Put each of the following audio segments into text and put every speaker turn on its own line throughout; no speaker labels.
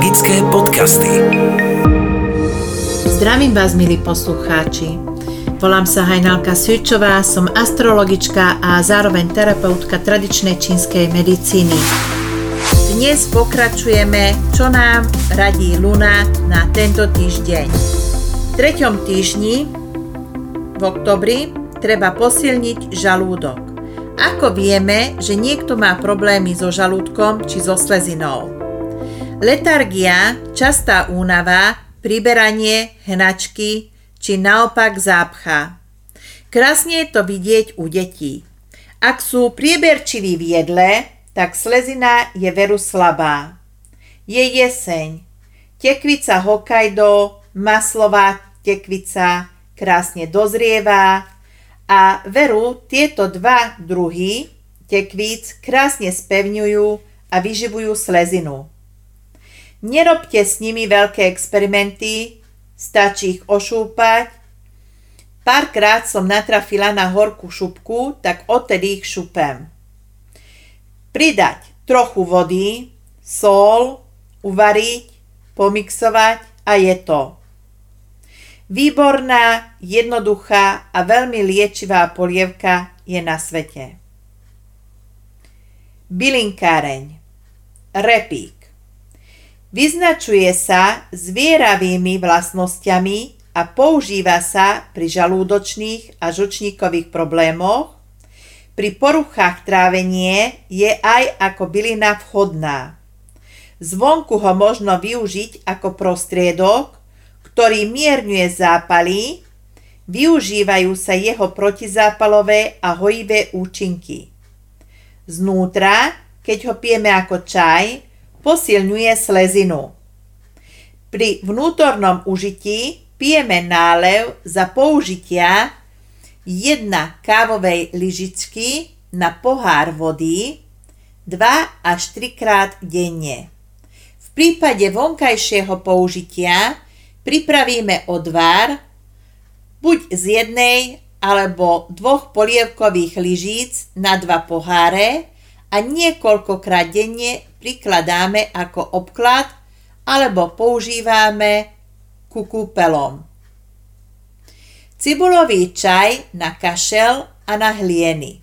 Magické podcasty.
Zdravím vás, milí poslucháči. Volám sa Hajnalka Svičová, som astrologička a zároveň terapeutka tradičnej čínskej medicíny. Dnes pokračujeme, čo nám radí Luna na tento týždeň. V treťom týždni v oktobri treba posilniť žalúdok. Ako vieme, že niekto má problémy so žalúdkom či so slezinou? Letargia, častá únava, priberanie, hnačky či naopak zápcha. Krásne je to vidieť u detí. Ak sú prieberčiví v jedle, tak slezina je veru slabá. Je jeseň. Tekvica Hokkaido, maslová tekvica, krásne dozrieva a veru tieto dva druhy tekvíc krásne spevňujú a vyživujú slezinu. Nerobte s nimi veľké experimenty, stačí ich ošúpať. Párkrát som natrafila na horkú šupku, tak odtedy ich šupem. Pridať trochu vody, sol, uvariť, pomixovať a je to. Výborná, jednoduchá a veľmi liečivá polievka je na svete. Bylinkáreň Repík Vyznačuje sa zvieravými vlastnosťami a používa sa pri žalúdočných a žučníkových problémoch. Pri poruchách trávenie je aj ako bylina vhodná. Zvonku ho možno využiť ako prostriedok, ktorý mierňuje zápaly, využívajú sa jeho protizápalové a hojivé účinky. Znútra, keď ho pijeme ako čaj, posilňuje slezinu. Pri vnútornom užití pijeme nálev za použitia jedna kávovej lyžičky na pohár vody 2 až 3 krát denne. V prípade vonkajšieho použitia pripravíme odvar buď z jednej alebo dvoch polievkových lyžíc na dva poháre a niekoľkokrát denne prikladáme ako obklad alebo používame ku kúpelom. Cibulový čaj na kašel a na hlieny.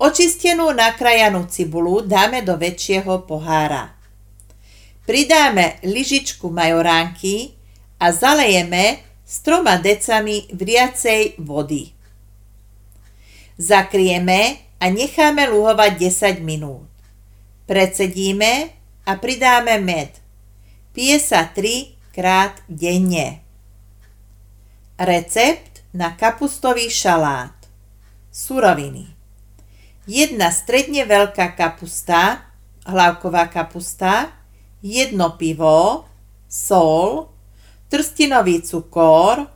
Očistenú nakrajanú cibulu dáme do väčšieho pohára. Pridáme lyžičku majoránky a zalejeme s troma decami vriacej vody. Zakrieme a necháme luhovať 10 minút. Precedíme a pridáme med. Pije sa 3 krát denne. Recept na kapustový šalát. Suroviny. Jedna stredne veľká kapusta, hlavková kapusta, jedno pivo, sol, trstinový cukor,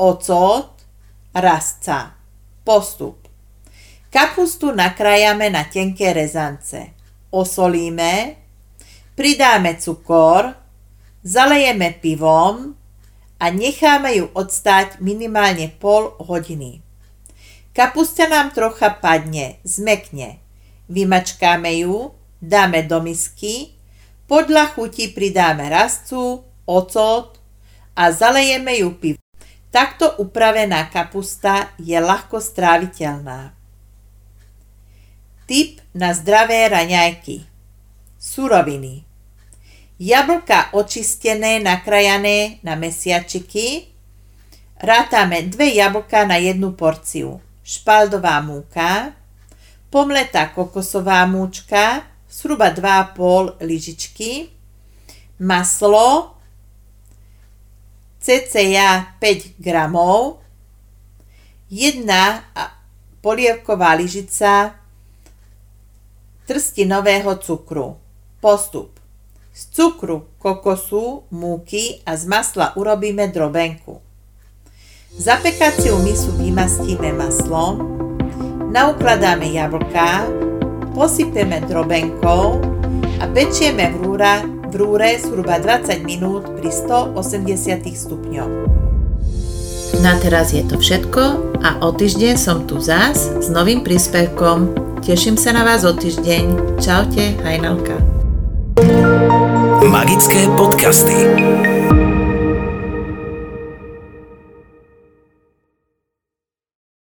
ocot, rasca. Postup. Kapustu nakrájame na tenké rezance osolíme, pridáme cukor, zalejeme pivom a necháme ju odstáť minimálne pol hodiny. Kapusta nám trocha padne, zmekne. Vymačkáme ju, dáme do misky, podľa chuti pridáme rastcu, ocot a zalejeme ju pivom. Takto upravená kapusta je ľahko stráviteľná. Tip na zdravé raňajky. Suroviny. Jablka očistené, nakrajané na mesiačiky. Rátame dve jablka na jednu porciu. Špaldová múka. Pomletá kokosová múčka. Zhruba 2,5 lyžičky. Maslo. cca 5 gramov. Jedna polievková lyžica trstinového cukru. Postup. Z cukru, kokosu, múky a z masla urobíme drobenku. Zapekaciu misu vymastíme maslom, naukladáme jablká, posypeme drobenkou a pečieme v, rúra, v rúre zhruba 20 minút pri 180 stupňoch. Na teraz je to všetko a o týždeň som tu zás s novým príspevkom Teším sa na vás o týždeň. Čaute, Hajnalka.
Magické podcasty.